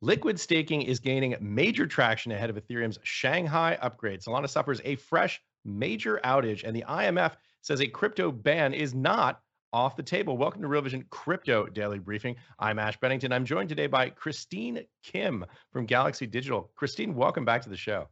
Liquid staking is gaining major traction ahead of Ethereum's Shanghai upgrade. Solana suffers a fresh major outage, and the IMF says a crypto ban is not off the table. Welcome to Real Vision Crypto Daily Briefing. I'm Ash Bennington. I'm joined today by Christine Kim from Galaxy Digital. Christine, welcome back to the show.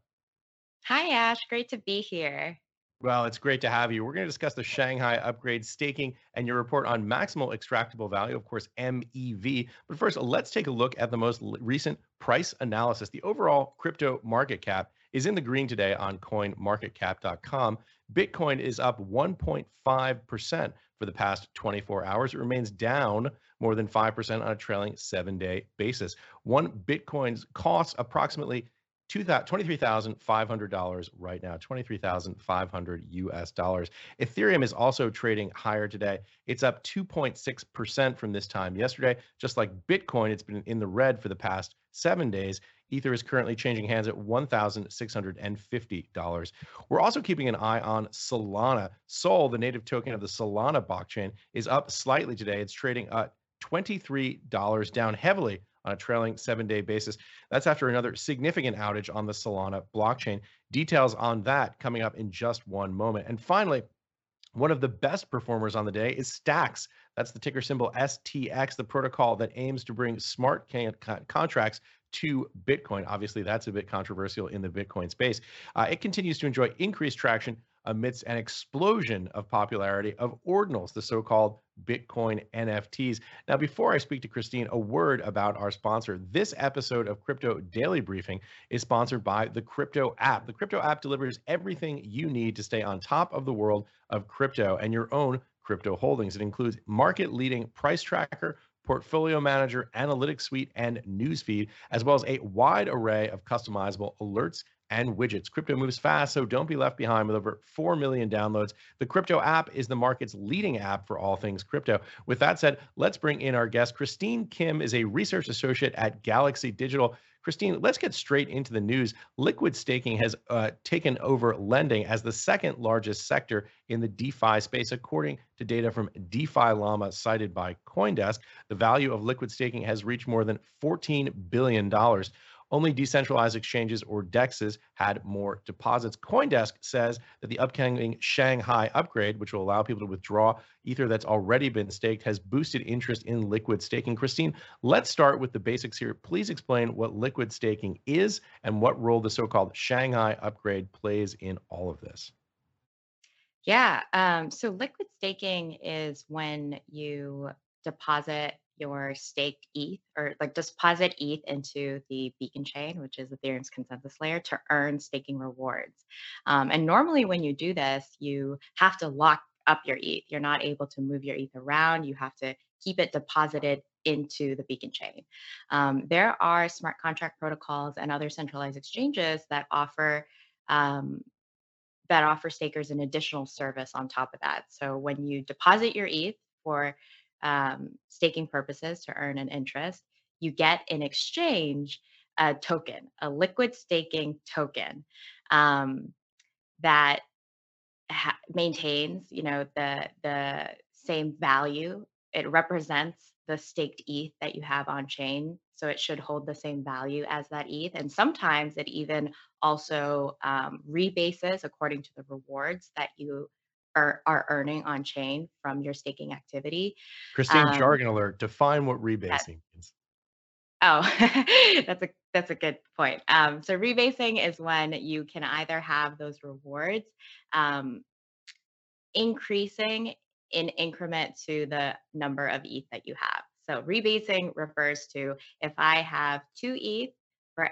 Hi, Ash. Great to be here. Well, it's great to have you. We're going to discuss the Shanghai upgrade staking and your report on maximal extractable value, of course, MEV. But first, let's take a look at the most recent price analysis. The overall crypto market cap is in the green today on coinmarketcap.com. Bitcoin is up 1.5% for the past 24 hours. It remains down more than 5% on a trailing seven day basis. One Bitcoin's costs approximately $23,500 right now, 23,500 US dollars. Ethereum is also trading higher today. It's up 2.6% from this time yesterday. Just like Bitcoin, it's been in the red for the past seven days. Ether is currently changing hands at $1,650. We're also keeping an eye on Solana. Sol, the native token of the Solana blockchain, is up slightly today. It's trading at $23, down heavily on a trailing seven day basis. That's after another significant outage on the Solana blockchain. Details on that coming up in just one moment. And finally, one of the best performers on the day is Stacks. That's the ticker symbol STX, the protocol that aims to bring smart contracts to Bitcoin. Obviously, that's a bit controversial in the Bitcoin space. Uh, it continues to enjoy increased traction amidst an explosion of popularity of ordinals, the so called Bitcoin NFTs. Now, before I speak to Christine, a word about our sponsor. This episode of Crypto Daily Briefing is sponsored by the Crypto app. The Crypto app delivers everything you need to stay on top of the world of crypto and your own crypto holdings. It includes market leading price tracker, portfolio manager, analytics suite, and newsfeed, as well as a wide array of customizable alerts and widgets. Crypto moves fast, so don't be left behind with over 4 million downloads. The Crypto app is the market's leading app for all things crypto. With that said, let's bring in our guest. Christine Kim is a research associate at Galaxy Digital. Christine, let's get straight into the news. Liquid staking has uh, taken over lending as the second largest sector in the DeFi space, according to data from DeFi Llama cited by Coindesk. The value of liquid staking has reached more than $14 billion. Only decentralized exchanges or DEXs had more deposits. Coindesk says that the upcoming Shanghai upgrade, which will allow people to withdraw Ether that's already been staked, has boosted interest in liquid staking. Christine, let's start with the basics here. Please explain what liquid staking is and what role the so called Shanghai upgrade plays in all of this. Yeah. Um, so liquid staking is when you deposit your staked ETH or like deposit ETH into the beacon chain, which is Ethereum's consensus layer, to earn staking rewards. Um, and normally, when you do this, you have to lock up your ETH. You're not able to move your ETH around. You have to keep it deposited into the beacon chain. Um, there are smart contract protocols and other centralized exchanges that offer um, that offer stakers an additional service on top of that. So when you deposit your ETH for um, staking purposes to earn an interest, you get in exchange a token, a liquid staking token um, that ha- maintains, you know, the the same value. It represents the staked ETH that you have on chain, so it should hold the same value as that ETH. And sometimes it even also um, rebases according to the rewards that you are, are earning on chain from your staking activity. Christine, Um, jargon alert. Define what rebasing means. Oh, that's a that's a good point. Um, so rebasing is when you can either have those rewards um, increasing in increment to the number of ETH that you have. So rebasing refers to if I have two ETH for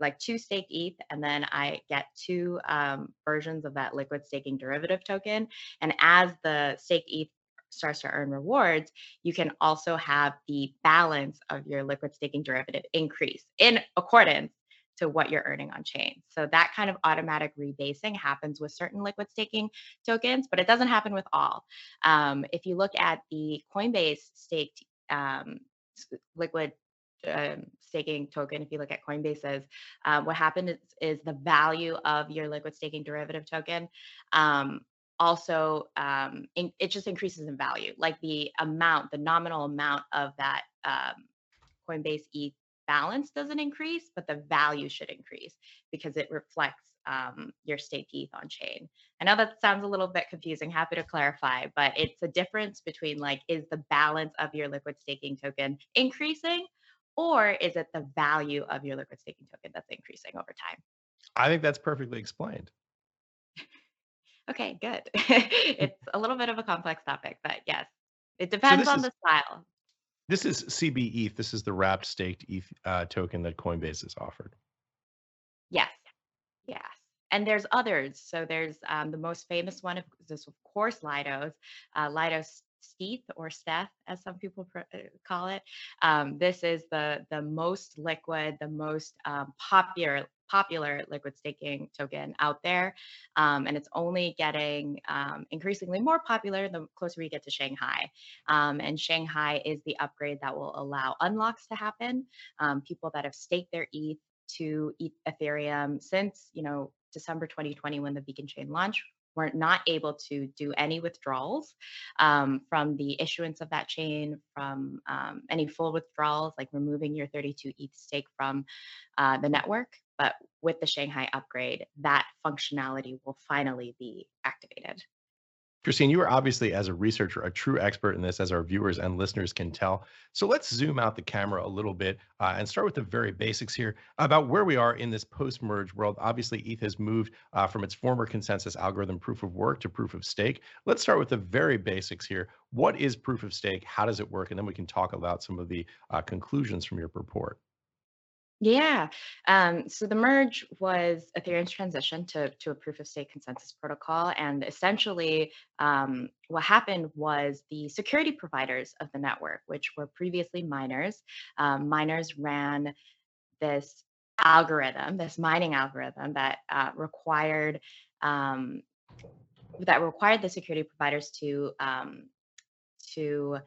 like two staked ETH, and then I get two um, versions of that liquid staking derivative token. And as the staked ETH starts to earn rewards, you can also have the balance of your liquid staking derivative increase in accordance to what you're earning on chain. So that kind of automatic rebasing happens with certain liquid staking tokens, but it doesn't happen with all. Um, if you look at the Coinbase staked um, liquid um, staking token, if you look at Coinbase's, uh, what happened is, is the value of your liquid staking derivative token um, also um, in, it just increases in value, like the amount, the nominal amount of that um, Coinbase ETH balance doesn't increase, but the value should increase because it reflects um, your staked ETH on chain. I know that sounds a little bit confusing. Happy to clarify, but it's a difference between like, is the balance of your liquid staking token increasing, or is it the value of your liquid staking token that's increasing over time? I think that's perfectly explained. Okay, good. it's a little bit of a complex topic, but yes, it depends this on is the style. this is CB ETH. This is the wrapped staked ETH uh, token that Coinbase has offered. Yes. Yes. And there's others. So there's um, the most famous one of this, of course, Lido's, uh, Lido's Steth or Steth, as some people pr- uh, call it. Um, this is the the most liquid, the most um, popular popular liquid staking token out there, um, and it's only getting um, increasingly more popular the closer we get to Shanghai. Um, and Shanghai is the upgrade that will allow unlocks to happen. Um, people that have staked their ETH to Ethereum since you know December 2020 when the Beacon Chain launched were not able to do any withdrawals um, from the issuance of that chain, from um, any full withdrawals, like removing your 32 ETH stake from uh, the network. But with the Shanghai upgrade, that functionality will finally be activated. Christine, you are obviously, as a researcher, a true expert in this, as our viewers and listeners can tell. So let's zoom out the camera a little bit uh, and start with the very basics here about where we are in this post merge world. Obviously, ETH has moved uh, from its former consensus algorithm proof of work to proof of stake. Let's start with the very basics here. What is proof of stake? How does it work? And then we can talk about some of the uh, conclusions from your report. Yeah. Um, so the merge was Ethereum's transition to, to a proof of stake consensus protocol. And essentially, um, what happened was the security providers of the network, which were previously miners, um, miners ran this algorithm, this mining algorithm that uh, required um, that required the security providers to um, to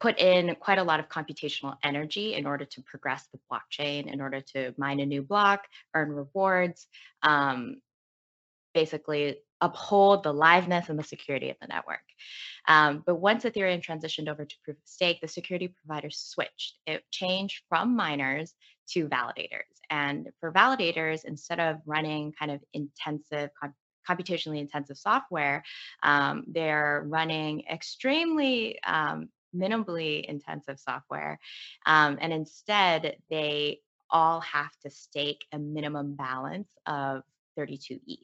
put in quite a lot of computational energy in order to progress the blockchain, in order to mine a new block, earn rewards, um, basically uphold the liveness and the security of the network. Um, but once Ethereum transitioned over to proof of stake, the security providers switched. It changed from miners to validators. And for validators, instead of running kind of intensive, com- computationally intensive software, um, they're running extremely um, minimally intensive software. Um, and instead, they all have to stake a minimum balance of 32 ETH.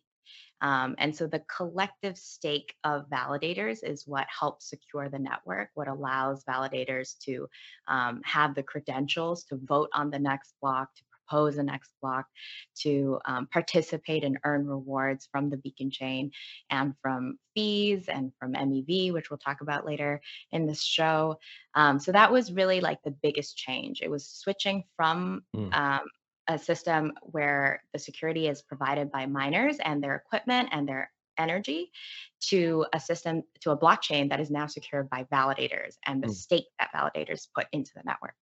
Um, and so the collective stake of validators is what helps secure the network, what allows validators to um, have the credentials to vote on the next block, to propose the next block, to um, participate and earn rewards from the beacon chain and from fees and from MEV, which we'll talk about later in this show. Um, so that was really like the biggest change. It was switching from Mm. um, a system where the security is provided by miners and their equipment and their energy to a system to a blockchain that is now secured by validators and the Mm. stake that validators put into the network.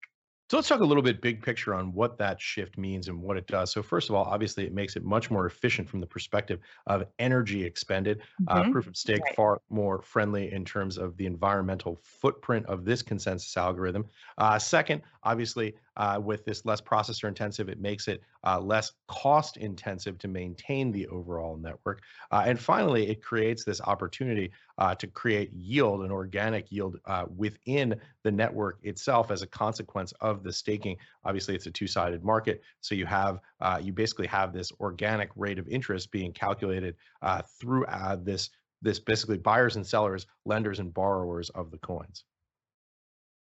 So let's talk a little bit big picture on what that shift means and what it does. So first of all, obviously it makes it much more efficient from the perspective of energy expended. Uh, Mhm. proof of stake Right. far more friendly in terms of the environmental footprint of this consensus algorithm. Uh, second, obviously Uh, with this less processor intensive, it makes it uh, less cost intensive to maintain the overall network. Uh, and finally, it creates this opportunity uh, to create yield, an organic yield uh, within the network itself as a consequence of the staking. Obviously, it's a two-sided market, so you have uh, you basically have this organic rate of interest being calculated through this this basically buyers and sellers, lenders and borrowers of the coins.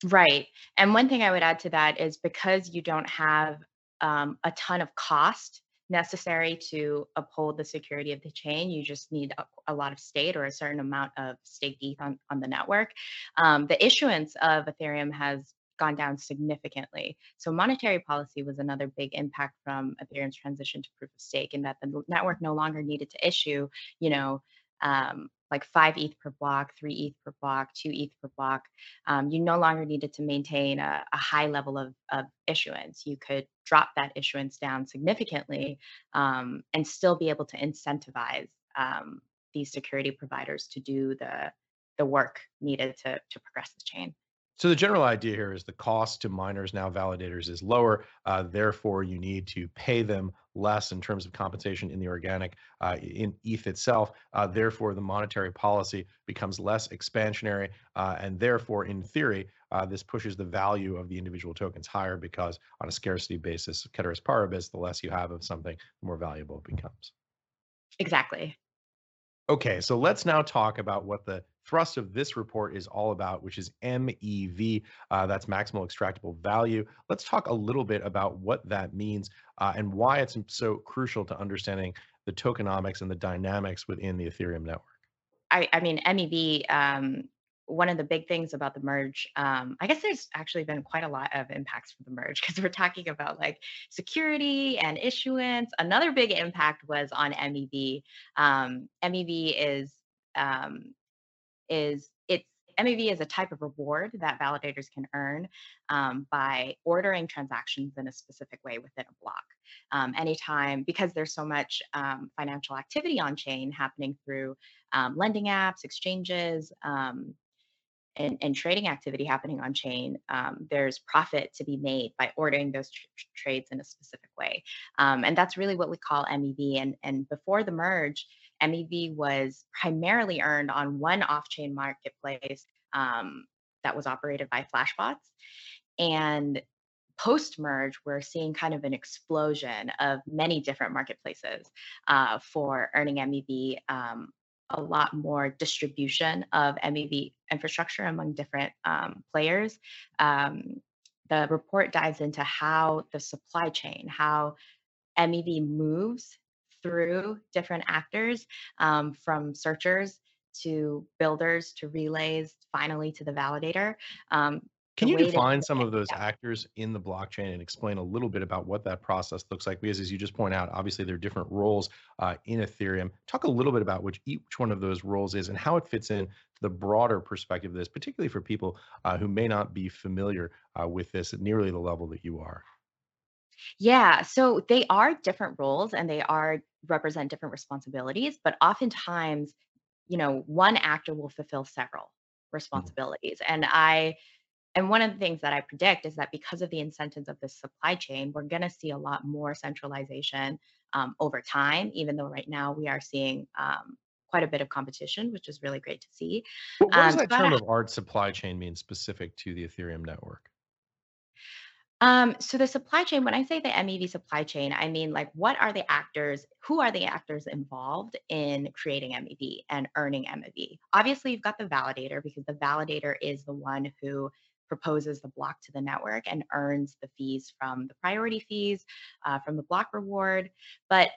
Right. And one thing I would add to that is because you don't have um, a ton of cost necessary to uphold the security of the chain, you just need a, a lot of state or a certain amount of staked ETH on, on the network. Um, the issuance of Ethereum has gone down significantly. So monetary policy was another big impact from Ethereum's transition to proof of stake in that the network no longer needed to issue, you know, um, like five ETH per block, three ETH per block, two ETH per block, um, you no longer needed to maintain a, a high level of, of, issuance. You could drop that issuance down significantly um, and still be able to incentivize um, these security providers to do the, the work needed to, to progress the chain. So the general idea here is the cost to miners now validators is lower. Uh, therefore, you need to pay them less in terms of compensation in the organic uh, in ETH itself. Uh, therefore, the monetary policy becomes less expansionary, uh, and therefore, in theory, uh, this pushes the value of the individual tokens higher because on a scarcity basis, ceteris paribus, the less you have of something, the more valuable it becomes. Exactly. Okay, so let's now talk about what the thrust of this report is all about, which is MEV. Uh, that's maximal extractable value. Let's talk a little bit about what that means uh, and why it's so crucial to understanding the tokenomics and the dynamics within the Ethereum network. I, I mean, MEV, um, one of the big things about the merge, um, I guess there's actually been quite a lot of impacts for the merge because we're talking about like security and issuance. Another big impact was on MEV. Um, MEV is um, is it's MEV is a type of reward that validators can earn um, by ordering transactions in a specific way within a block. Um, anytime, because there's so much um, financial activity on chain happening through um, lending apps, exchanges, um, and, and, trading activity happening on chain, um, there's profit to be made by ordering those tr- trades in a specific way. and that's really what we call MEV. And, and before the merge, MEV was primarily earned on one off chain marketplace um, that was operated by Flashbots. And post merge, we're seeing kind of an explosion of many different marketplaces uh, for earning MEV, um, a lot more distribution of MEV infrastructure among different um, players. Um, the report dives into how the supply chain, how MEV moves through different actors um, from searchers to builders to relays, finally to the validator. Can you define some of those actors in the blockchain and explain a little bit about what that process looks like? Because as you just point out, obviously there are different roles uh, in Ethereum. Talk a little bit about which each one of those roles is and how it fits in to the broader perspective of this, particularly for people uh, who may not be familiar uh, with this at nearly the level that you are. Yeah, so they are different roles and they are represent different responsibilities, but oftentimes, you know, one actor will fulfill several mm-hmm. responsibilities. And I and one of the things that I predict is that because of the incentives of the supply chain, we're going to see a lot more centralization um, over time, even though right now we are seeing um, quite a bit of competition, which is really great to see. What, what does um, that term of art supply chain mean specific to the Ethereum network? Um, so the supply chain, when I say the MEV supply chain, I mean like what are the actors, who are the actors involved in creating MEV and earning MEV? Obviously, you've got the validator because the validator is the one who proposes the block to the network and earns the fees from the priority fees, uh, from the block reward. But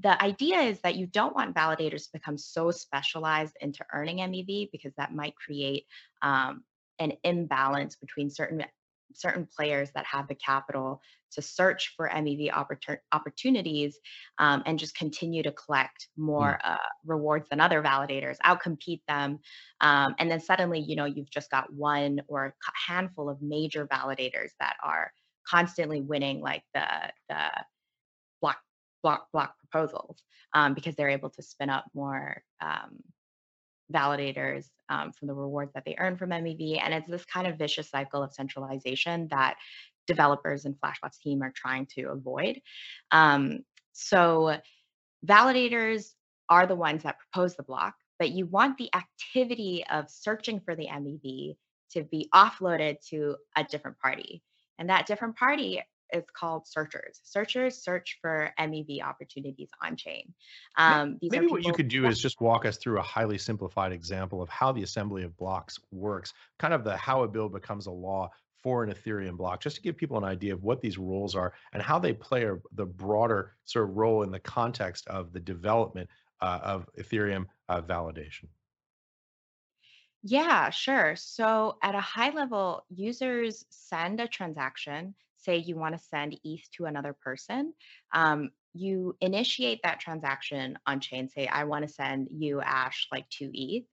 the idea is that you don't want validators to become so specialized into earning MEV because that might create um, an imbalance between certain certain players that have the capital to search for MEV oppor- opportunities um, and just continue to collect hmm. more uh, rewards than other validators, outcompete them, um, and then suddenly, you know, you've just got one or a handful of major validators that are constantly winning like the the block block block proposals um, because they're able to spin up more um, validators um, from the rewards that they earn from MEV. And it's this kind of vicious cycle of centralization that developers and Flashbot's team are trying to avoid. Um, so validators are the ones that propose the block, but you want the activity of searching for the MEV to be offloaded to a different party. And that different party is called searchers. Searchers search for MEV opportunities on chain. Um, Maybe what you could do is just walk us through a highly simplified example of how the assembly of blocks works, kind of the how a bill becomes a law for an Ethereum block, just to give people an idea of what these roles are and how they play a, the broader sort of role in the context of the development uh, of Ethereum uh, validation. Yeah, sure. So at a high level, users send a transaction. Say you want to send ETH to another person. Um, you initiate that transaction on chain. Say I want to send you Ash like two ETH.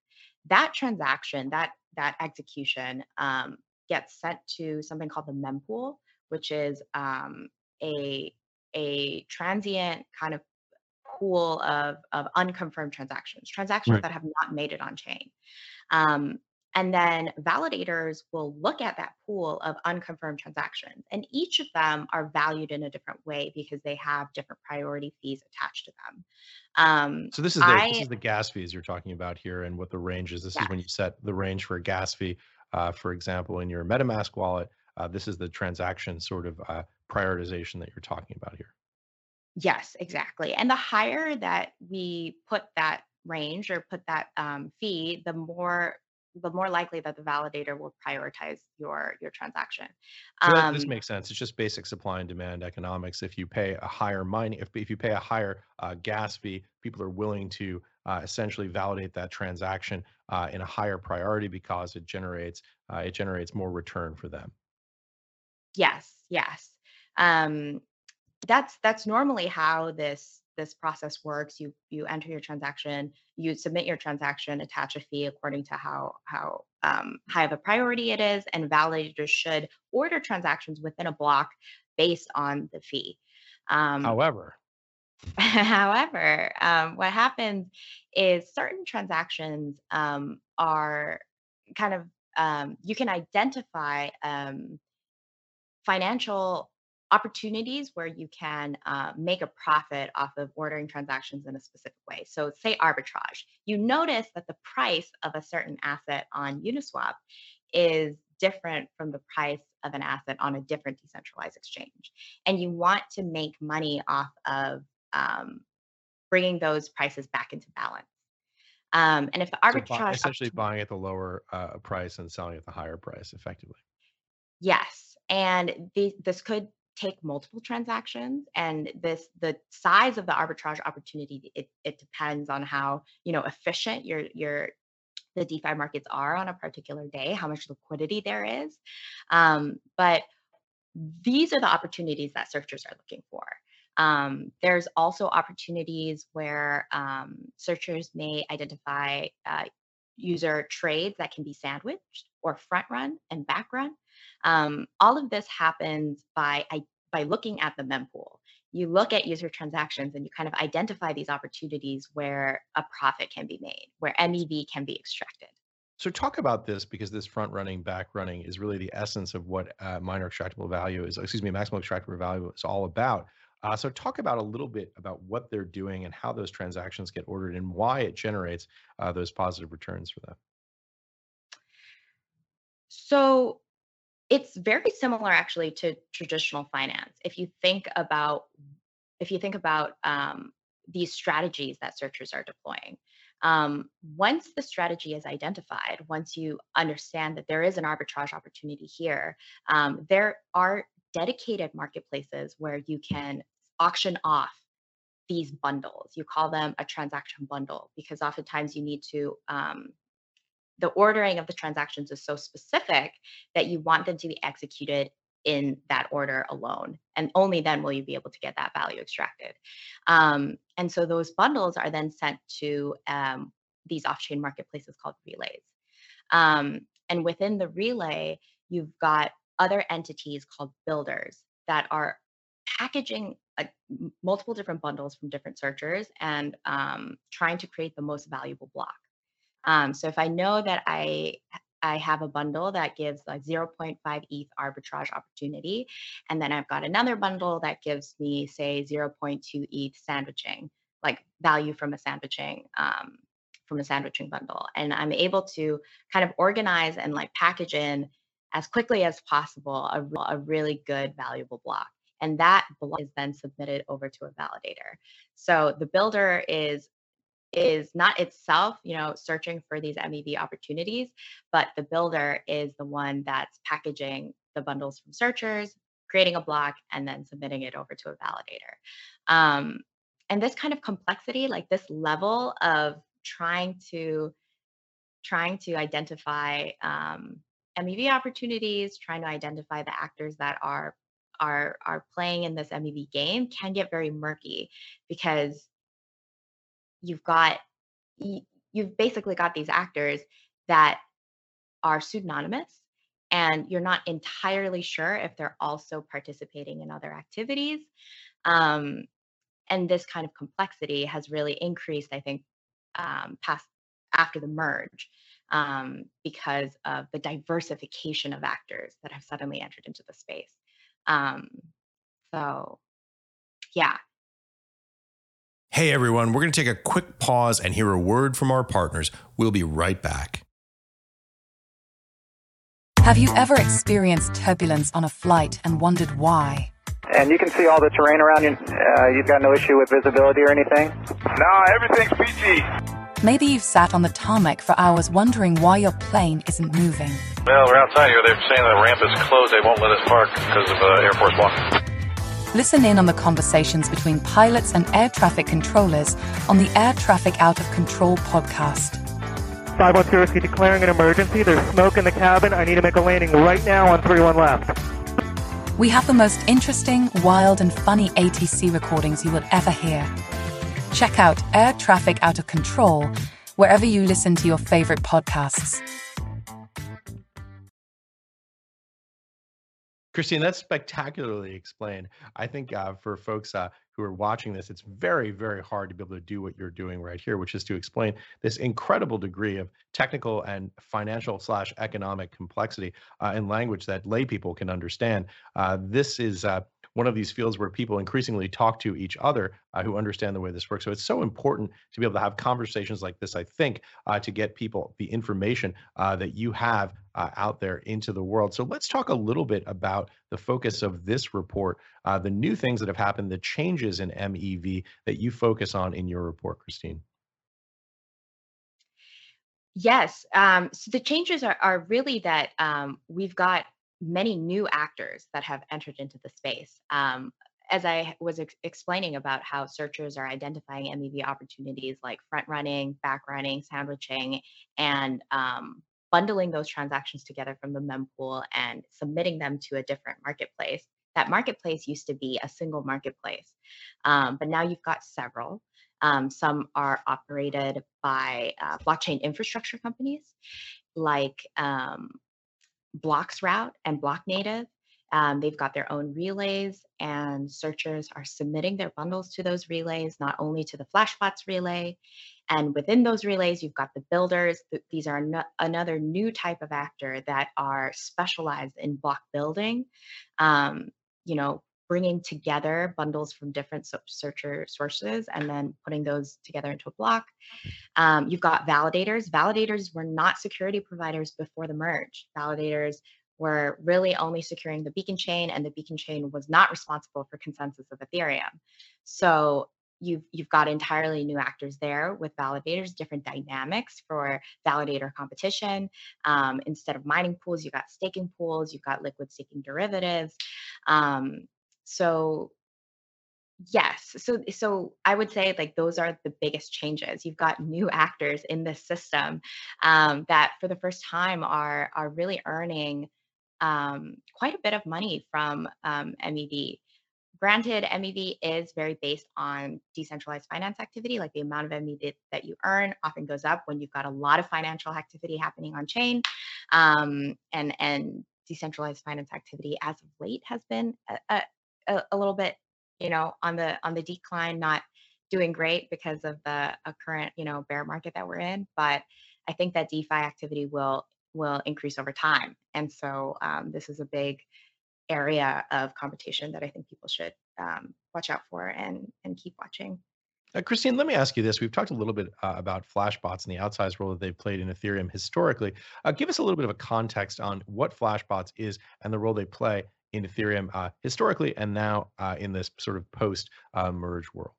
That transaction, that that execution, um, gets sent to something called the mempool, which is um, a a transient kind of pool of, of unconfirmed transactions, transactions right. that have not made it on chain. Um, and then validators will look at that pool of unconfirmed transactions, and each of them are valued in a different way because they have different priority fees attached to them. Um, so this is the I, this is the gas fees you're talking about here, and what the range is. This yes. is when you set the range for a gas fee. Uh, for example, in your MetaMask wallet, uh, this is the transaction sort of uh, prioritization that you're talking about here. Yes, exactly. And the higher that we put that range or put that um, fee, the more the more likely that the validator will prioritize your your transaction. So um, this makes sense. It's just basic supply and demand economics. If you pay a higher mining, if if you pay a higher uh, gas fee, people are willing to uh, essentially validate that transaction uh, in a higher priority because it generates uh, it generates more return for them. Yes, yes. Um, that's that's normally how this this process works. You you enter your transaction, you submit your transaction, attach a fee according to how how um, high of a priority it is, and validators should order transactions within a block based on the fee. Um, however, however, um, what happens is certain transactions um, are kind of um, you can identify um, financial opportunities where you can uh, make a profit off of ordering transactions in a specific way. So, say arbitrage. You notice that the price of a certain asset on Uniswap is different from the price of an asset on a different decentralized exchange. And you want to make money off of um, bringing those prices back into balance. Um, and if the arbitrage so essentially buying at the lower uh, price and selling at the higher price, effectively. Yes, and the, this could take multiple transactions and this the size of the arbitrage opportunity it, it depends on how you know efficient your your the defi markets are on a particular day how much liquidity there is um, but these are the opportunities that searchers are looking for um, there's also opportunities where um, searchers may identify uh, user trades that can be sandwiched or front run and back run. Um, all of this happens by by looking at the mempool. You look at user transactions and you kind of identify these opportunities where a profit can be made, where MEV can be extracted. So talk about this because this front running, back running is really the essence of what uh, miner extractable value is, excuse me, maximal extractable value is all about. Uh, so talk about a little bit about what they're doing and how those transactions get ordered and why it generates uh, those positive returns for them. So it's very similar actually to traditional finance. If you think about if you think about um, these strategies that searchers are deploying, um, once the strategy is identified, once you understand that there is an arbitrage opportunity here, um, there are dedicated marketplaces where you can auction off these bundles. You call them a transaction bundle because oftentimes you need to, um, the ordering of the transactions is so specific that you want them to be executed in that order alone. And only then will you be able to get that value extracted. Um, and so those bundles are then sent to um, these off chain marketplaces called relays. Um, and within the relay, you've got other entities called builders that are packaging uh, multiple different bundles from different searchers and um, trying to create the most valuable block. Um, so if I know that I I have a bundle that gives like 0.5 ETH arbitrage opportunity. And then I've got another bundle that gives me, say, 0.2 ETH sandwiching, like value from a sandwiching, um, from a sandwiching bundle. And I'm able to kind of organize and like package in as quickly as possible a, a really good, valuable block. And that block is then submitted over to a validator. So the builder is is not itself, you know, searching for these MEV opportunities, but the builder is the one that's packaging the bundles from searchers, creating a block, and then submitting it over to a validator. Um, and this kind of complexity, like this level of trying to trying to identify um, MEV opportunities, trying to identify the actors that are are are playing in this MEV game can get very murky because you've got you've basically got these actors that are pseudonymous and you're not entirely sure if they're also participating in other activities um, and this kind of complexity has really increased i think um, past after the merge um, because of the diversification of actors that have suddenly entered into the space. Um, so yeah Hey everyone, we're going to take a quick pause and hear a word from our partners. We'll be right back. Have you ever experienced turbulence on a flight and wondered why? And you can see all the terrain around you. Uh, you've got no issue with visibility or anything? No, everything's peachy. Maybe you've sat on the tarmac for hours wondering why your plane isn't moving. Well, we're outside here. They're saying the ramp is closed. They won't let us park because of uh, Air Force One. Listen in on the conversations between pilots and air traffic controllers on the Air Traffic Out of Control podcast. 510 declaring an emergency. There's smoke in the cabin. I need to make a landing right now on 31 left. We have the most interesting, wild, and funny ATC recordings you will ever hear. Check out Air Traffic Out of Control wherever you listen to your favorite podcasts. Christine, that's spectacularly explained. I think uh, for folks uh, who are watching this, it's very, very hard to be able to do what you're doing right here, which is to explain this incredible degree of technical and financial slash economic complexity uh, in language that lay people can understand. Uh, this is uh, one of these fields where people increasingly talk to each other uh, who understand the way this works. So it's so important to be able to have conversations like this, I think, uh, to get people the information uh, that you have uh, out there into the world. So let's talk a little bit about the focus of this report, uh, the new things that have happened, the changes in MEV that you focus on in your report, Christine. Yes. Um, so the changes are, are really that um, we've got many new actors that have entered into the space. Um, as I was ex- explaining about how searchers are identifying MEV opportunities like front running, back running, sandwiching, and um, bundling those transactions together from the mempool and submitting them to a different marketplace. That marketplace used to be a single marketplace, um, but now you've got several. Um, some are operated by uh, blockchain infrastructure companies like um, Bloxroute and Blocknative. Um, they've got their own relays, and searchers are submitting their bundles to those relays, not only to the Flashbots relay. And within those relays, you've got the builders. These are no, another new type of actor that are specialized in block building. Um, you know, bringing together bundles from different searcher sources and then putting those together into a block. Um, you've got validators. Validators were not security providers before the merge. Validators were really only securing the beacon chain, and the beacon chain was not responsible for consensus of Ethereum. So you've you've got entirely new actors there with validators, different dynamics for validator competition. Um, instead of mining pools, you've got staking pools, you've got liquid staking derivatives. Um, so yes so so i would say like those are the biggest changes you've got new actors in this system um, that for the first time are are really earning um, quite a bit of money from um, mev granted mev is very based on decentralized finance activity like the amount of mev that you earn often goes up when you've got a lot of financial activity happening on chain um, and and decentralized finance activity as of late has been a, a, a, little bit, you know, on the on the decline, not doing great because of the current, you know, bear market that we're in. But I think that DeFi activity will will increase over time. And so um, this is a big area of competition that I think people should um, watch out for and and keep watching. Uh, Christine, let me ask you this. We've talked a little bit uh, about flashbots and the outsized role that they've played in Ethereum historically. Uh, give us a little bit of a context on what flashbots is and the role they play in Ethereum uh, historically and now uh, in this sort of post uh, merge world.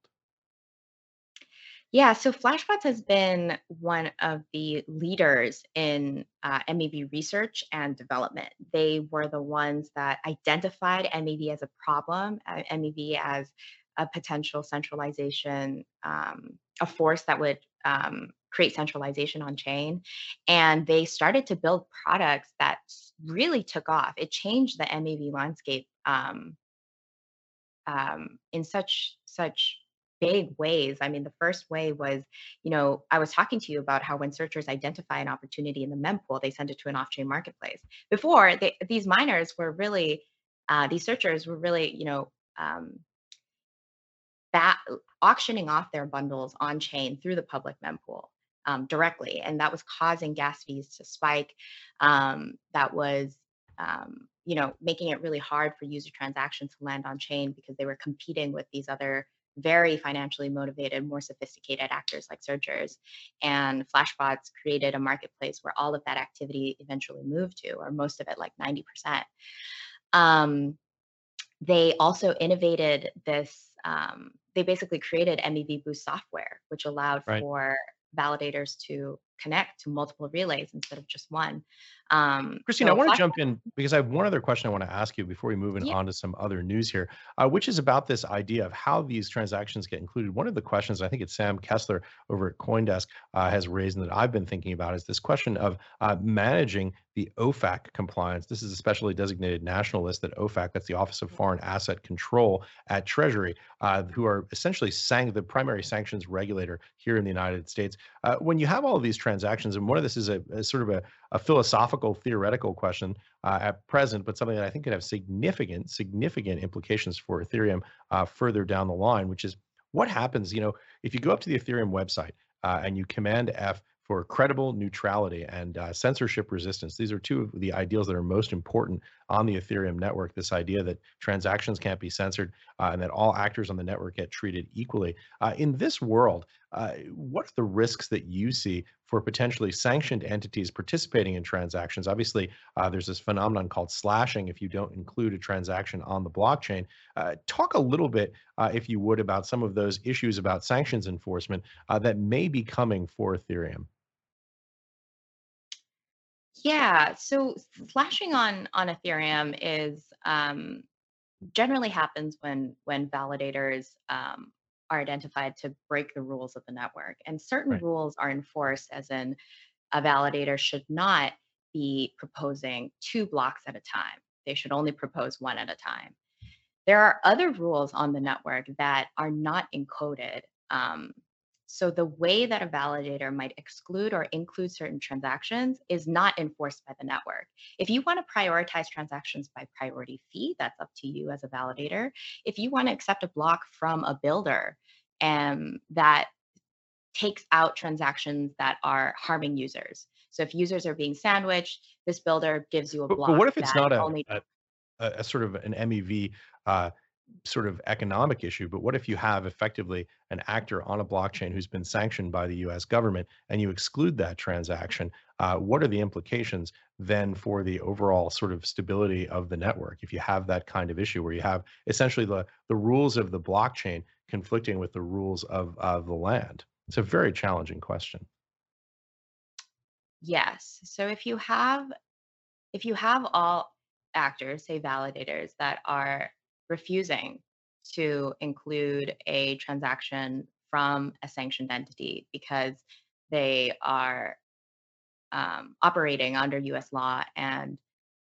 Yeah, so Flashbots has been one of the leaders in uh, MEV research and development. They were the ones that identified MEV as a problem, uh, MEV as a potential centralization, um, a force that would um, create centralization on chain. And they started to build products that really took off. It changed the MEV landscape um, um, in such such big ways. I mean, the first way was, you know, I was talking to you about how when searchers identify an opportunity in the mempool, they send it to an off-chain marketplace. Before, they, these miners were really, uh, these searchers were really, you know, um, that auctioning off their bundles on chain through the public mempool um, directly, and that was causing gas fees to spike. Um, that was um, you know making it really hard for user transactions to land on chain because they were competing with these other very financially motivated, more sophisticated actors like searchers. And Flashbots created a marketplace where all of that activity eventually moved to, or most of it, like 90%. Um, they also innovated this, um, they basically created MEV Boost software, which allowed right. for validators to connect to multiple relays instead of just one. Um, Christine, so I want to jump in because I have one other question I want to ask you before we move yeah. on to some other news here, uh, which is about this idea of how these transactions get included. One of the questions I think it's Sam Kessler over at CoinDesk uh, has raised and that I've been thinking about is this question of uh, managing the OFAC compliance. This is a specially designated national list that OFAC, that's the Office of Foreign Asset Control at Treasury, uh, who are essentially sang the primary sanctions regulator here in the United States. Uh, when you have all of these transactions, and one of this is a, a sort of a, a, philosophical, theoretical question uh, at present, but something that I think could have significant, significant implications for Ethereum uh, further down the line, which is what happens, you know, if you go up to the Ethereum website uh, and you command F for credible neutrality and uh, censorship resistance. These are two of the ideals that are most important on the Ethereum network. This idea that transactions can't be censored uh, and that all actors on the network get treated equally. Uh, in this world, uh, what are the risks that you see for potentially sanctioned entities participating in transactions? Obviously, uh, there's this phenomenon called slashing if you don't include a transaction on the blockchain. Uh, talk a little bit, if you would, about some of those issues about sanctions enforcement that may be coming for Ethereum. Yeah, so slashing on on Ethereum is um, generally happens when when validators um, are identified to break the rules of the network, and certain right. rules are enforced, as in a validator should not be proposing two blocks at a time. They should only propose one at a time. There are other rules on the network that are not encoded um, so the way that a validator might exclude or include certain transactions is not enforced by the network. If you want to prioritize transactions by priority fee, that's up to you as a validator. If you want to accept a block from a builder um, that takes out transactions that are harming users. So if users are being sandwiched, this builder gives you a block. But, but what if it's not a, only- a, a, sort of an MEV uh, sort of economic issue, but what if you have effectively an actor on a blockchain who's been sanctioned by the US government and you exclude that transaction? Uh, what are the implications then for the overall sort of stability of the network if you have that kind of issue where you have essentially the, the rules of the blockchain conflicting with the rules of, of the land? It's a very challenging question. Yes. So if you have if you have all actors, say validators, that are refusing to include a transaction from a sanctioned entity because they are um, operating under US law and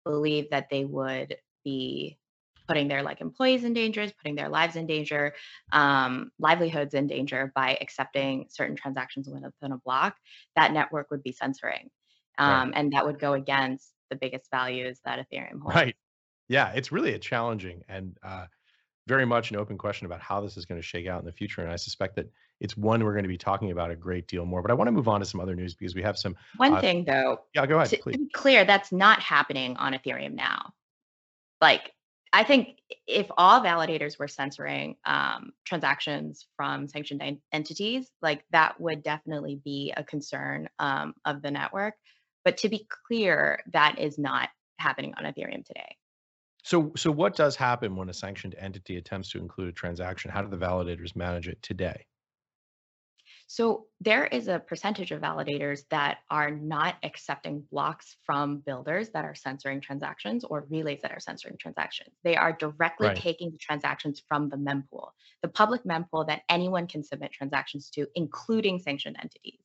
believe that they would be putting their like employees in danger, putting their lives in danger, um, livelihoods in danger by accepting certain transactions within a block, that network would be censoring. Um, right. And that would go against the biggest values that Ethereum holds. Right. Yeah, it's really a challenging and uh, very much an open question about how this is going to shake out in the future. And I suspect that it's one we're going to be talking about a great deal more. But I want to move on to some other news because we have some. One Uh, thing though, yeah, go ahead, to, be clear, that's not happening on Ethereum now. Like, I think if all validators were censoring um, transactions from sanctioned en- entities, like that would definitely be a concern um, of the network. But to be clear, that is not happening on Ethereum today. So, so what does happen when a sanctioned entity attempts to include a transaction? How do the validators manage it today? So there is a percentage of validators that are not accepting blocks from builders that are censoring transactions or relays that are censoring transactions. They are directly Right. taking the transactions from the mempool, the public mempool that anyone can submit transactions to, including sanctioned entities.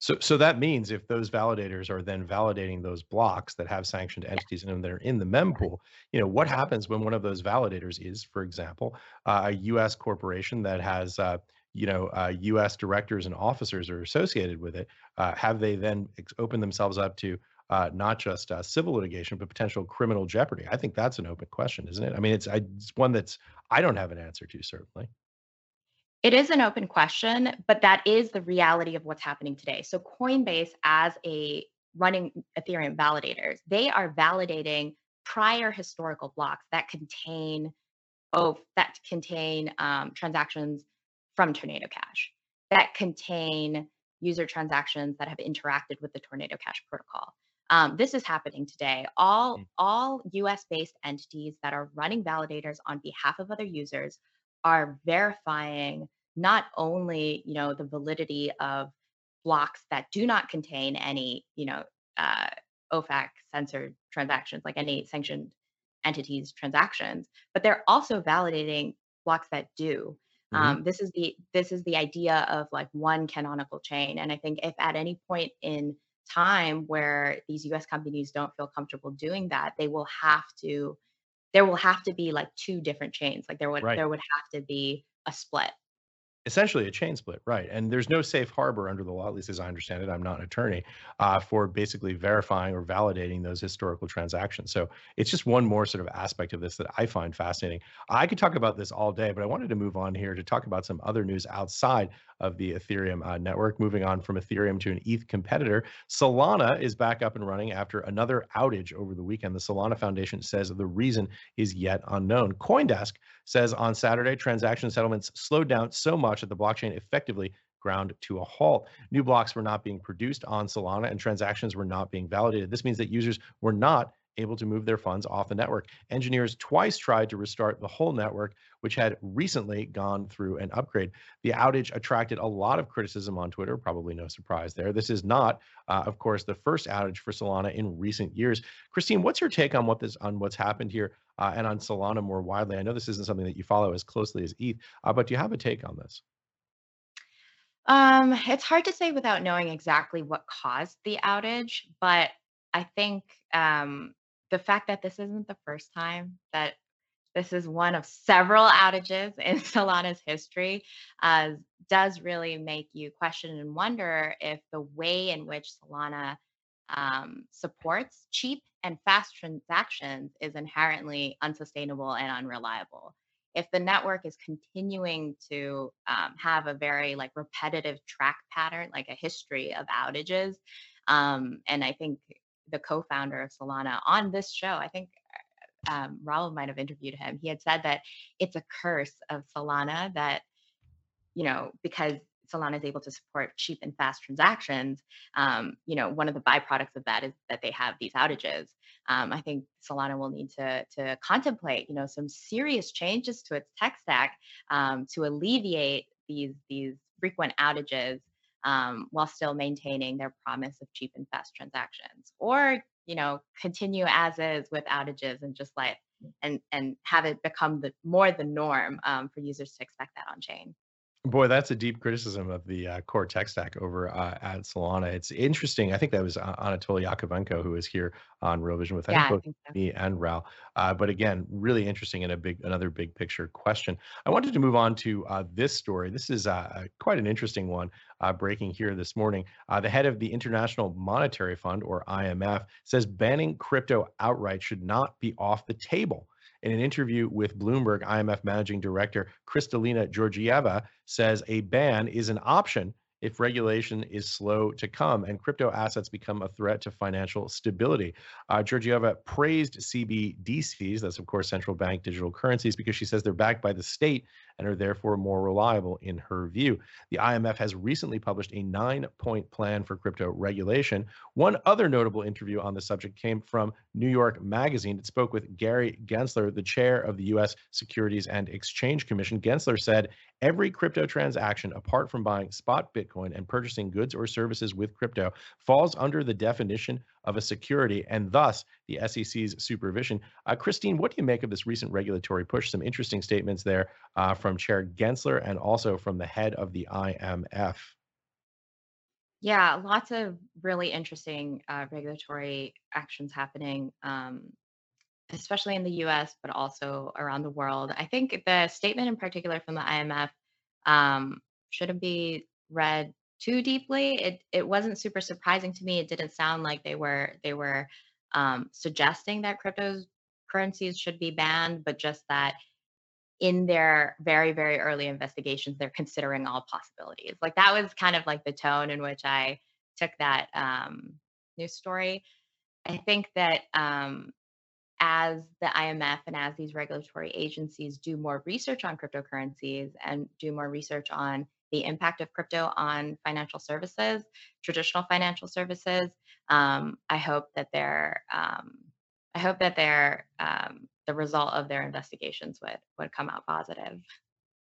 So, so that means if those validators are then validating those blocks that have sanctioned entities in them that are in the mempool, you know, what happens when one of those validators is, for example, uh, a U.S. corporation that has, uh, you know, uh, U.S. directors and officers are associated with it? Uh, have they then ex- opened themselves up to uh, not just uh, civil litigation, but potential criminal jeopardy? I think that's an open question, isn't it? I mean, it's, I, it's one that's I don't have an answer to certainly. It is an open question, but that is the reality of what's happening today. So Coinbase, as a running Ethereum validators, they are validating prior historical blocks that contain oh that contain um, transactions from Tornado Cash, that contain user transactions that have interacted with the Tornado Cash protocol. Um, this is happening today. All Mm. all U.S. based entities that are running validators on behalf of other users are verifying not only you know the validity of blocks that do not contain any you know uh, OFAC censored transactions like any sanctioned entities transactions, but they're also validating blocks that do. Mhm. Um, this is the this is the idea of like one canonical chain, and I think if at any point in time where these U.S. companies don't feel comfortable doing that, they will have to there will have to be like two different chains. Like there would Right. there would have to be a split. Essentially a chain split, right? And there's no safe harbor under the law, at least as I understand it. I'm not an attorney uh, for basically verifying or validating those historical transactions. So it's just one more sort of aspect of this that I find fascinating. I could talk about this all day, but I wanted to move on here to talk about some other news outside of the Ethereum uh, network. Moving on from Ethereum to an ETH competitor, Solana is back up and running after another outage over the weekend. The Solana Foundation says the reason is yet unknown. CoinDesk says on Saturday, transaction settlements slowed down so much that the blockchain effectively ground to a halt. New blocks were not being produced on Solana and transactions were not being validated. This means that users were not able to move their funds off the network. Engineers twice tried to restart the whole network, which had recently gone through an upgrade. The outage attracted a lot of criticism on Twitter, probably no surprise there. This is not, uh, of course, the first outage for Solana in recent years. Christine, what's your take on what this on what's happened here uh, and on Solana more widely? I know this isn't something that you follow as closely as ETH, uh, but do you have a take on this? Um, it's hard to say without knowing exactly what caused the outage, but I think um, the fact that this isn't the first time that this is one of several outages in Solana's history uh, does really make you question and wonder if the way in which Solana um, supports cheap and fast transactions is inherently unsustainable and unreliable. If the network is continuing to um, have a very like repetitive track pattern, like a history of outages, um, and I think the co-founder of Solana on this show, I think um, Raoul might have interviewed him. He had said that it's a curse of Solana that, you know, because Solana is able to support cheap and fast transactions, um, you know, one of the byproducts of that is that they have these outages. Um, I think Solana will need to to contemplate, you know, some serious changes to its tech stack um, to alleviate these these frequent outages um, while still maintaining their promise of cheap and fast transactions, or you know, continue as is with outages and just like and and have it become the more the norm um, for users to expect that on chain. Boy, that's a deep criticism of the uh, core tech stack over uh, at Solana. It's interesting. I think that was uh, Anatoly Yakovenko who was here on Real Vision with Yeah, both so. me and Raoul. Uh, but again, really interesting and a big another big picture question. I wanted to move on to uh, this story. This is uh, quite an interesting one uh, breaking here this morning. Uh, the head of the International Monetary Fund, or IMF, says banning crypto outright should not be off the table. In an interview with Bloomberg, IMF Managing Director Kristalina Georgieva says a ban is an option if regulation is slow to come and crypto assets become a threat to financial stability. Uh, Georgieva praised CBDCs, that's of course central bank digital currencies, because she says they're backed by the state and are therefore more reliable in her view. The IMF has recently published a nine point plan for crypto regulation. One other notable interview on the subject came from New York Magazine. It spoke with Gary Gensler, the chair of the U.S. Securities and Exchange Commission. Gensler said every crypto transaction, apart from buying spot Bitcoin and purchasing goods or services with crypto, falls under the definition of a security and thus the SEC's supervision. Uh, Christine, what do you make of this recent regulatory push? Some interesting statements there uh, from Chair Gensler and also from the head of the IMF. Yeah, lots of really interesting uh, regulatory actions happening, um, especially in the US, but also around the world. I think the statement in particular from the IMF um, shouldn't be read too deeply. It it wasn't super surprising to me. It didn't sound like they were they were um, suggesting that cryptocurrencies should be banned, but just that in their very very early investigations, they're considering all possibilities. Like that was kind of like the tone in which I took that um, news story. I think that um, as the IMF and as these regulatory agencies do more research on cryptocurrencies and do more research on the impact of crypto on financial services, traditional financial services. Um, I hope that they're um, I hope that their um, the result of their investigations would would come out positive.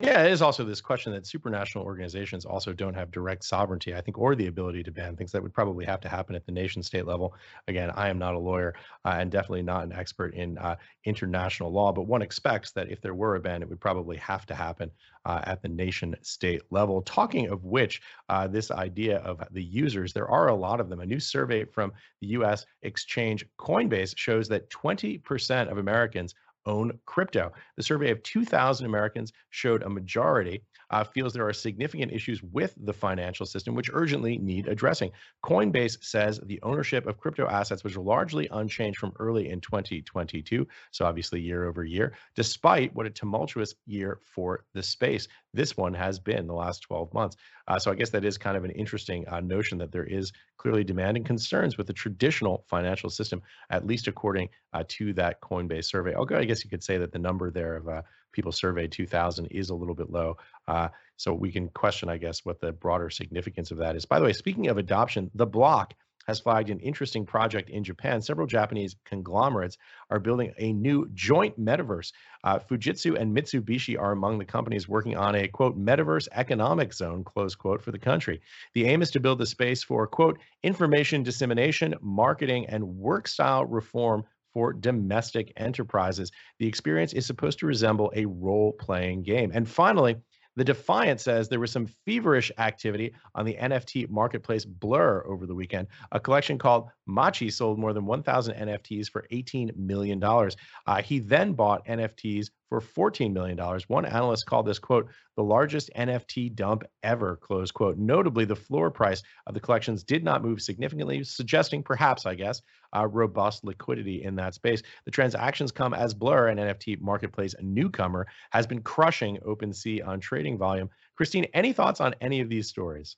Yeah, it is also this question that supranational organizations also don't have direct sovereignty, I think, or the ability to ban things that would probably have to happen at the nation state level. Again, I am not a lawyer uh, and definitely not an expert in uh, international law, but one expects that if there were a ban, it would probably have to happen uh, at the nation state level. Talking of which, uh, this idea of the users, there are a lot of them. A new survey from the US exchange Coinbase shows that 20% of Americans own crypto. The survey of 2,000 Americans showed a majority uh, feels there are significant issues with the financial system which urgently need addressing. Coinbase says the ownership of crypto assets was largely unchanged from early in 2022, so obviously year over year, despite what a tumultuous year for the space this one has been the last 12 months. Uh, so I guess that is kind of an interesting uh, notion that there is clearly demand and concerns with the traditional financial system, at least according uh, to that Coinbase survey. Okay, I guess you could say that the number there of uh, people surveyed 2000 is a little bit low. Uh, so we can question, I guess, what the broader significance of that is. By the way, speaking of adoption, the block has flagged an interesting project in Japan. Several Japanese conglomerates are building a new joint metaverse. Uh, Fujitsu and Mitsubishi are among the companies working on a quote metaverse economic zone close quote for the country. The aim is to build the space for quote information dissemination, marketing, and work style reform for domestic enterprises. The experience is supposed to resemble a role playing game. And finally, the Defiant says there was some feverish activity on the NFT marketplace Blur over the weekend. A collection called Machi sold more than 1,000 NFTs for $18 million. Uh, he then bought NFTs for $14 million. One analyst called this, quote, the largest NFT dump ever, close quote. Notably, the floor price of the collections did not move significantly, suggesting perhaps, I guess, robust liquidity in that space. The transactions come as Blur, an NFT marketplace newcomer, has been crushing OpenSea on trading volume. Christine, any thoughts on any of these stories?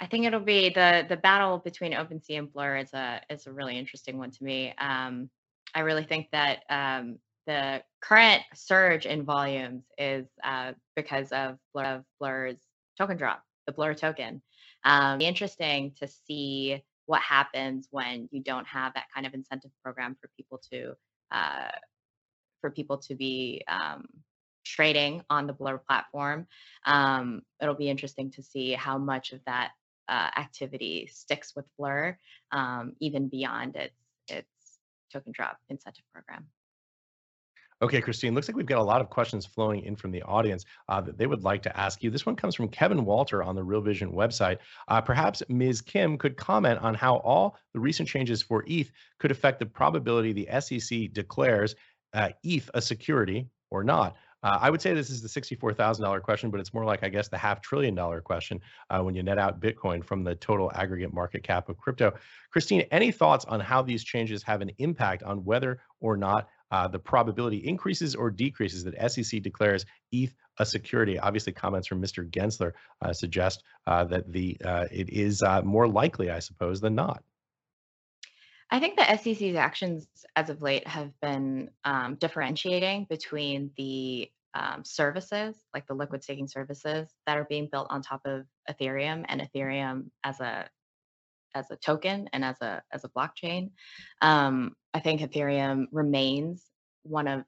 I think it'll be the the battle between OpenSea and Blur is a is a really interesting one to me. Um, I really think that um, the current surge in volumes is uh, because of, Blur, of Blur's token drop, the Blur token. Um, interesting to see what happens when you don't have that kind of incentive program for people to uh, for people to be um, trading on the Blur platform. Um, it'll be interesting to see how much of that uh, activity sticks with Blur, um, even beyond its its token drop incentive program. Okay, Christine, looks like we've got a lot of questions flowing in from the audience uh, that they would like to ask you. This one comes from Kevin Walter on the Real Vision website. Uh, perhaps Ms. Kim could comment on how all the recent changes for ETH could affect the probability the SEC declares uh, ETH a security or not. Uh, I would say this is the $64,000 question, but it's more like, I guess, the half trillion dollar question uh, when you net out Bitcoin from the total aggregate market cap of crypto. Christine, any thoughts on how these changes have an impact on whether or not uh, the probability increases or decreases that SEC declares ETH a security. Obviously, comments from Mr. Gensler uh, suggest uh, that the uh, it is uh, more likely, I suppose, than not. I think the SEC's actions as of late have been um, differentiating between the um, services, like the liquid staking services that are being built on top of Ethereum and Ethereum as a as a token and as a as a blockchain. Um, I think Ethereum remains one of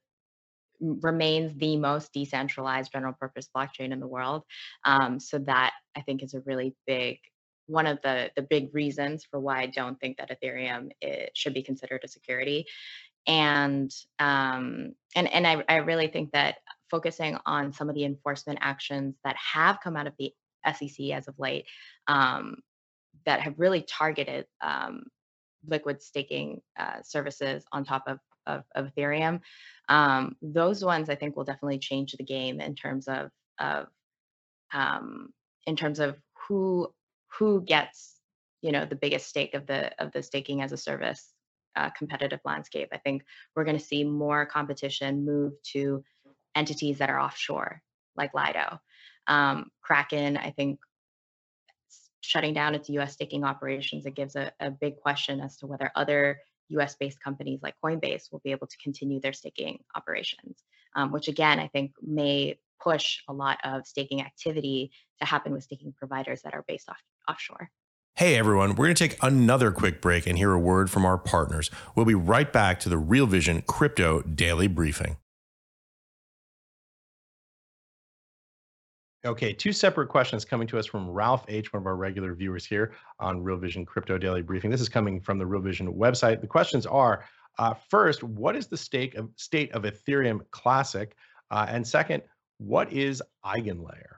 remains the most decentralized general purpose blockchain in the world. Um, so that I think is a really big one of the the big reasons for why I don't think that Ethereum it should be considered a security. And um, and and I, I really think that focusing on some of the enforcement actions that have come out of the SEC as of late um, that have really targeted um, liquid staking uh, services on top of, of, of Ethereum. Um, those ones I think will definitely change the game in terms of of um, in terms of who who gets you know the biggest stake of the of the staking as a service uh, competitive landscape. I think we're going to see more competition move to entities that are offshore, like Lido. Um, Kraken, I think, shutting down its US staking operations, it gives a, a big question as to whether other US based companies like Coinbase will be able to continue their staking operations, um, which again, I think may push a lot of staking activity to happen with staking providers that are based off, offshore. Hey everyone, we're going to take another quick break and hear a word from our partners. We'll be right back to the Real Vision Crypto Daily Briefing. Okay, two separate questions coming to us from Ralph H., one of our regular viewers here on Real Vision Crypto Daily Briefing. This is coming from the Real Vision website. The questions are uh, first, what is the state of, state of Ethereum Classic? Uh, and second, what is Eigenlayer?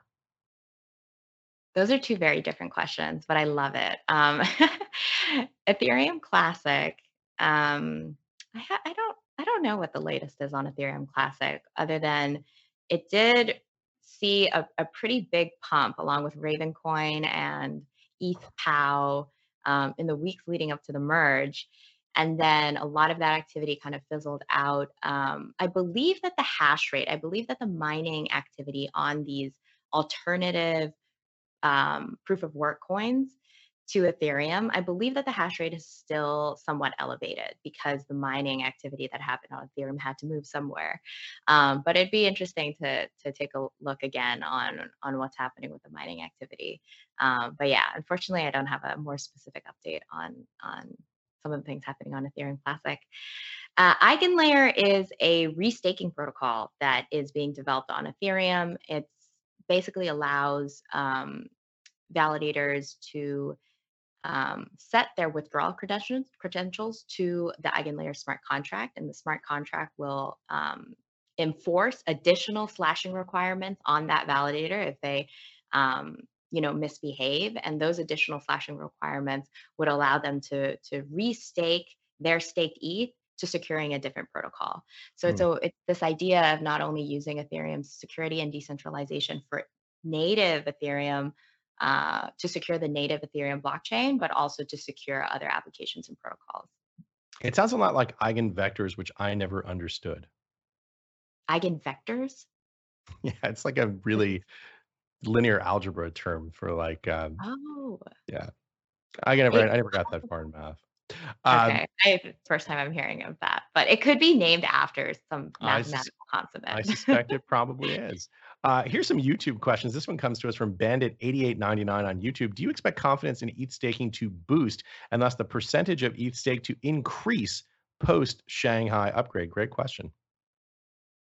Those are two very different questions, but I love it. Um, Ethereum Classic. Um, I, I don't I don't know what the latest is on Ethereum Classic, other than it did see a, a pretty big pump along with Ravencoin and ETH POW um, in the weeks leading up to the merge. And then a lot of that activity kind of fizzled out. Um, I believe that the hash rate, I believe that the mining activity on these alternative um, proof of work coins to Ethereum, I believe that the hash rate is still somewhat elevated because the mining activity that happened on Ethereum had to move somewhere. Um, but it'd be interesting to to take a look again on on what's happening with the mining activity. Um, but yeah, unfortunately, I don't have a more specific update on on some of the things happening on Ethereum Classic. Uh, Eigenlayer is a restaking protocol that is being developed on Ethereum. It basically allows um, validators to um, set their withdrawal credentials, credentials to the Eigenlayer smart contract, and the smart contract will um, enforce additional slashing requirements on that validator if they, um, you know, misbehave. And those additional slashing requirements would allow them to to restake their staked ETH to securing a different protocol. So, mm. so it's this idea of not only using Ethereum's security and decentralization for native Ethereum uh, to secure the native Ethereum blockchain, but also to secure other applications and protocols. It sounds a lot like eigenvectors, which I never understood. Eigenvectors? Yeah, it's like a really linear algebra term for like. Um, oh. Yeah, I never, I never got that far in math. Um, okay, I, first time I'm hearing of that, but it could be named after some mathematical I. I suspect it probably is. Uh, here's some YouTube questions. This one comes to us from Bandit8899 on YouTube. Do you expect confidence in ETH staking to boost and thus the percentage of ETH stake to increase post Shanghai upgrade? Great question.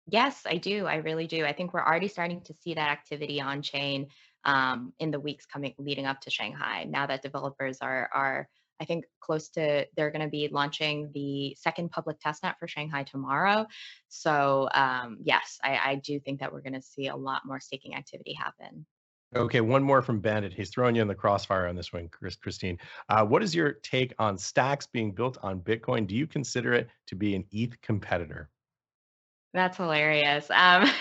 Yes, I do. I really do. I think we're already starting to see that activity on chain um, in the weeks coming leading up to Shanghai. Now that developers are are I think close to they're going to be launching the second public testnet for Shanghai tomorrow. So um, yes, I, I do think that we're going to see a lot more staking activity happen. Okay, one more from Bandit. He's throwing you in the crossfire on this one, Chris, Christine. Uh, what is your take on stacks being built on Bitcoin? Do you consider it to be an ETH competitor? That's hilarious. Um,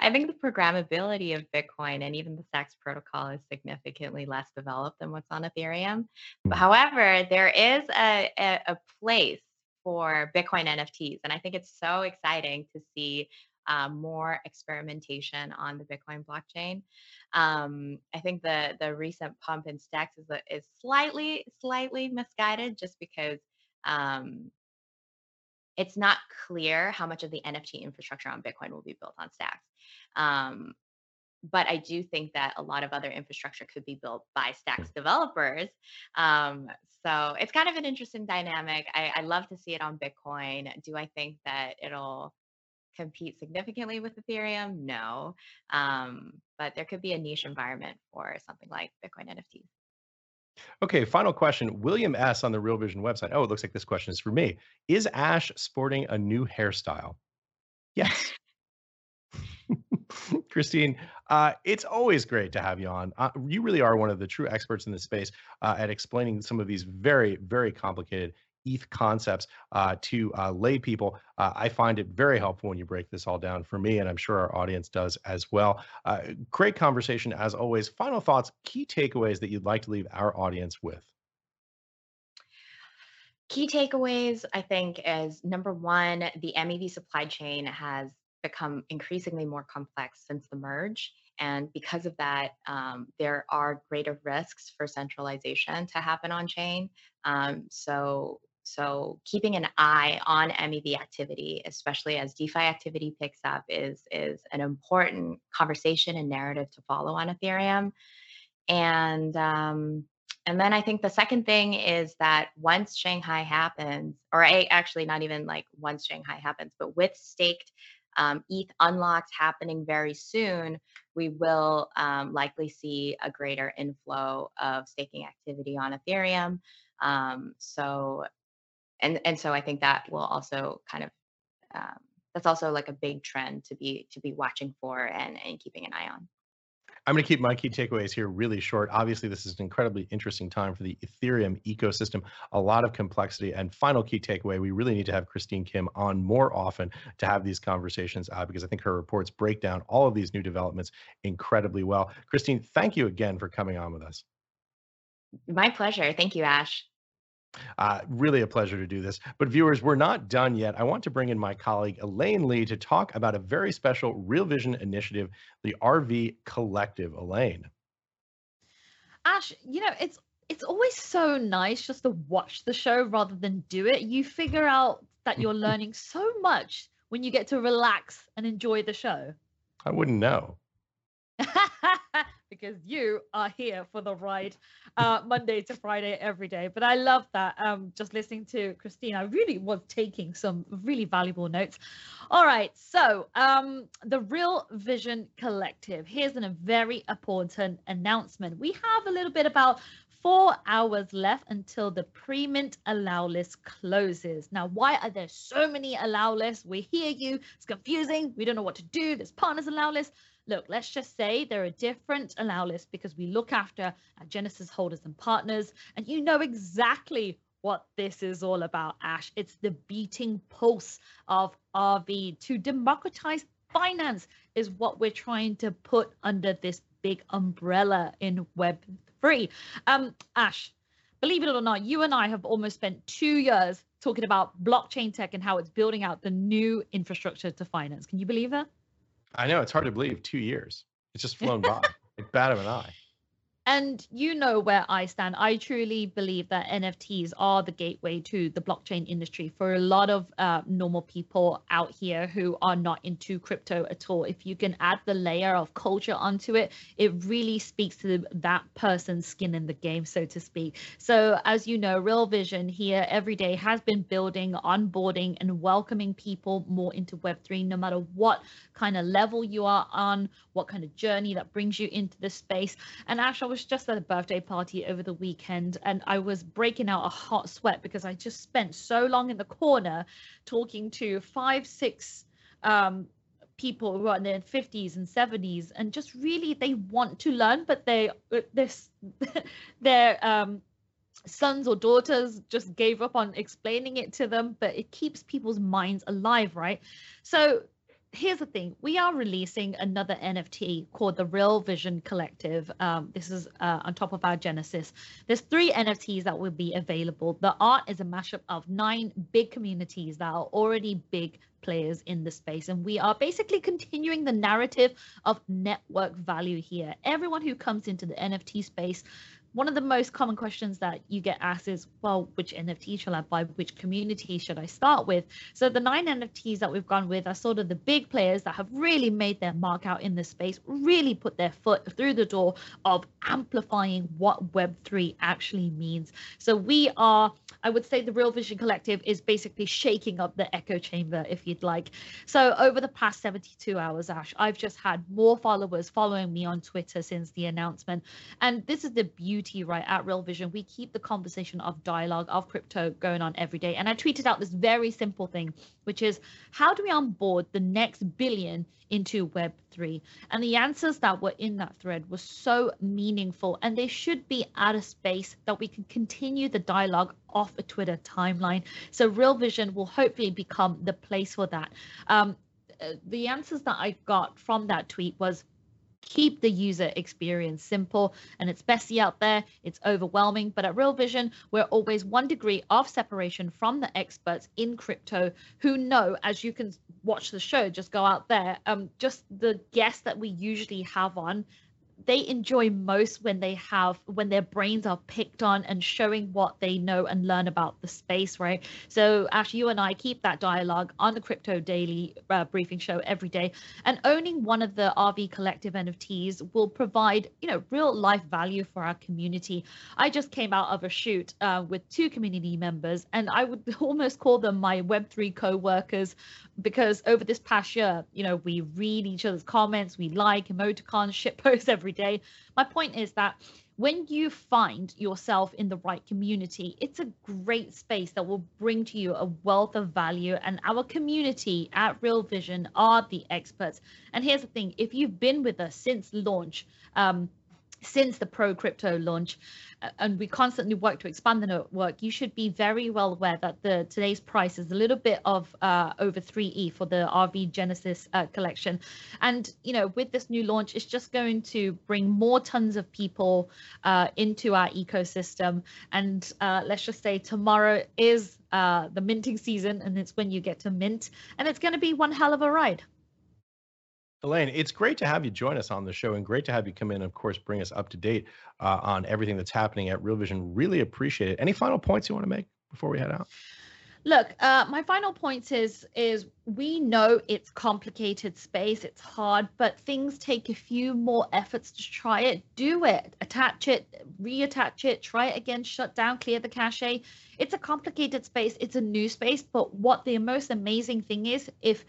I think the programmability of Bitcoin and even the Stacks protocol is significantly less developed than what's on Ethereum. But, hmm. however, there is a, a, a place for Bitcoin NFTs. And I think it's so exciting to see um, more experimentation on the Bitcoin blockchain. Um, I think the the recent pump in stacks is is slightly slightly misguided, just because um, it's not clear how much of the NFT infrastructure on Bitcoin will be built on stacks. Um, but I do think that a lot of other infrastructure could be built by Stacks developers. Um, so it's kind of an interesting dynamic. I, I love to see it on Bitcoin. Do I think that it'll compete significantly with Ethereum? No. Um, but there could be a niche environment for something like Bitcoin NFTs. Okay, final question. William S. on the Real Vision website. Oh, it looks like this question is for me. Is Ash sporting a new hairstyle? Yes. Christine, uh, it's always great to have you on. Uh, you really are one of the true experts in this space uh, at explaining some of these very, very complicated ETH concepts uh, to uh, lay people. Uh, I find it very helpful when you break this all down for me, and I'm sure our audience does as well. Uh, great conversation as always. Final thoughts, key takeaways that you'd like to leave our audience with. Key takeaways, I think, is number one, the MEV supply chain has become increasingly more complex since the merge. And because of that, um, there are greater risks for centralization to happen on chain. Um, so so keeping an eye on MEV activity, especially as DeFi activity picks up, is is an important conversation and narrative to follow on Ethereum. And um, and then I think the second thing is that once Shanghai happens, or actually not even like once Shanghai happens, but with staked um, ETH unlocks happening very soon, we will um, likely see a greater inflow of staking activity on Ethereum. Um, so and and so I think that will also kind of um, that's also like a big trend to be to be watching for and and keeping an eye on. I'm going to keep my key takeaways here really short. Obviously, this is an incredibly interesting time for the Ethereum ecosystem, a lot of complexity. And final key takeaway we really need to have Christine Kim on more often to have these conversations uh, because I think her reports break down all of these new developments incredibly well. Christine, thank you again for coming on with us. My pleasure. Thank you, Ash. Uh, really a pleasure to do this. But viewers, we're not done yet. I want to bring in my colleague Elaine Lee to talk about a very special Real Vision initiative, the RV Collective. Elaine. Ash, you know, it's it's always so nice just to watch the show rather than do it. You figure out that you're learning so much when you get to relax and enjoy the show. I wouldn't know. because you are here for the ride uh, Monday to Friday every day. But I love that. Um, just listening to Christine, I really was taking some really valuable notes. All right, so um, the Real Vision Collective. Here's a very important announcement. We have a little bit about four hours left until the pre-mint allow list closes. Now, why are there so many allow lists? We hear you. It's confusing. We don't know what to do. There's partners allow lists look, let's just say there are different allow lists because we look after our Genesis holders and partners, and you know exactly what this is all about, Ash. It's the beating pulse of RV to democratize finance, is what we're trying to put under this big umbrella in Web3. Um, Ash, believe it or not, you and I have almost spent two years talking about blockchain tech and how it's building out the new infrastructure to finance. Can you believe that? I know it's hard to believe. Two years. It's just flown by. like bat of an eye. And you know where I stand. I truly believe that NFTs are the gateway to the blockchain industry for a lot of uh, normal people out here who are not into crypto at all. If you can add the layer of culture onto it, it really speaks to that person's skin in the game, so to speak. So, as you know, Real Vision here every day has been building, onboarding, and welcoming people more into Web3, no matter what kind of level you are on, what kind of journey that brings you into the space. And actually, was just at a birthday party over the weekend and I was breaking out a hot sweat because I just spent so long in the corner talking to five, six um, people who are in their 50s and 70s and just really they want to learn, but they uh, this their um, sons or daughters just gave up on explaining it to them, but it keeps people's minds alive, right? So here's the thing. We are releasing another nft called the real vision collective. Um, this is uh, on top of our genesis. There's three nfts that will be available. The art is a mashup of nine big communities that are already big players in the space. And we are basically continuing the narrative of network value here. Everyone who comes into the nft space one of the most common questions that you get asked is, well, which NFT shall I buy? Which community should I start with? So the nine NFTs that we've gone with are sort of the big players that have really made their mark out in this space, really put their foot through the door of amplifying what Web3 actually means. So we are, I would say the Real Vision Collective is basically shaking up the echo chamber, if you'd like. So over the past 72 hours, Ash, I've just had more followers following me on Twitter since the announcement. And this is the beauty right at Real Vision, we keep the conversation of dialogue of crypto going on every day. And I tweeted out this very simple thing, which is how do we onboard the next billion into Web3? And the answers that were in that thread were so meaningful, and they should be at a space that we can continue the dialogue off a Twitter timeline. So Real Vision will hopefully become the place for that. Um, uh, the answers that I got from that tweet was keep the user experience simple and it's messy out there it's overwhelming. But at real vision we're always one degree of separation from the experts in crypto who know as you can watch the show just go out there um just the guests that we usually have on they enjoy most when they have when their brains are picked on and showing what they know and learn about the space right? So ash you and i keep that dialogue on the crypto daily uh, briefing show every day. And owning one of the rv collective nfts will provide you know real life value for our community. I just came out of a shoot uh, with two community members and i would almost call them my web3 co-workers because over this past year you know we read each other's comments we like emoticons shit posts every day. My point is that when you find yourself in the right community, it's a great space that will bring to you a wealth of value. And our community at Real Vision are the experts. And here's the thing if you've been with us since launch, um, since the pro crypto launch and we constantly work to expand the network you should be very well aware that the today's price is a little bit of uh, over 3e for the rv genesis uh, collection. And you know with this new launch it's just going to bring more tons of people uh, into our ecosystem. And uh, let's just say tomorrow is uh, the minting season and it's when you get to mint and it's going to be one hell of a ride Elaine, it's great to have you join us on the show and great to have you come in and, of course, bring us up to date uh, on everything that's happening at Real Vision. Really appreciate it. Any final points you want to make before we head out? Look, uh, my final point is is we know it's complicated space, it's hard, but things take a few more efforts to try it. Do it, attach it, reattach it, try it again, shut down, clear the cache. It's a complicated space, it's a new space, but what the most amazing thing is if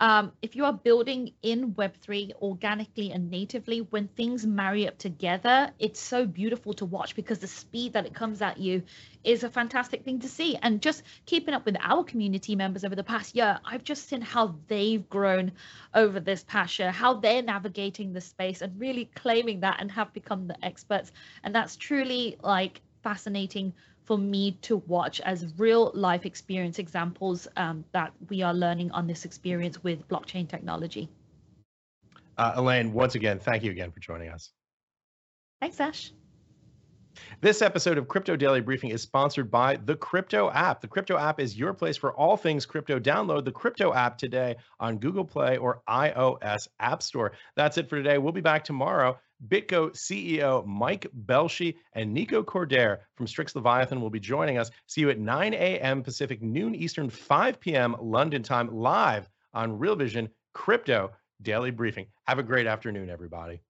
um, if you are building in Web3 organically and natively, when things marry up together, it's so beautiful to watch because the speed that it comes at you is a fantastic thing to see. And just keeping up with our community members over the past year, I've just seen how they've grown over this past year, how they're navigating the space and really claiming that and have become the experts. And that's truly like fascinating for me to watch as real life experience examples um, that we are learning on this experience with blockchain technology. Uh, Elaine, once again, thank you again for joining us. Thanks, Ash. This episode of Crypto Daily Briefing is sponsored by the Crypto app. The Crypto app is your place for all things crypto. Download the Crypto app today on Google Play or iOS App Store. That's it for today. We'll be back tomorrow BitGo CEO Mike Belshe and Nico Cordeiro from Strix Leviathan will be joining us. See you at 9 a.m. Pacific, noon Eastern, 5 p.m. London time, live on Real Vision Crypto Daily Briefing. Have a great afternoon, everybody.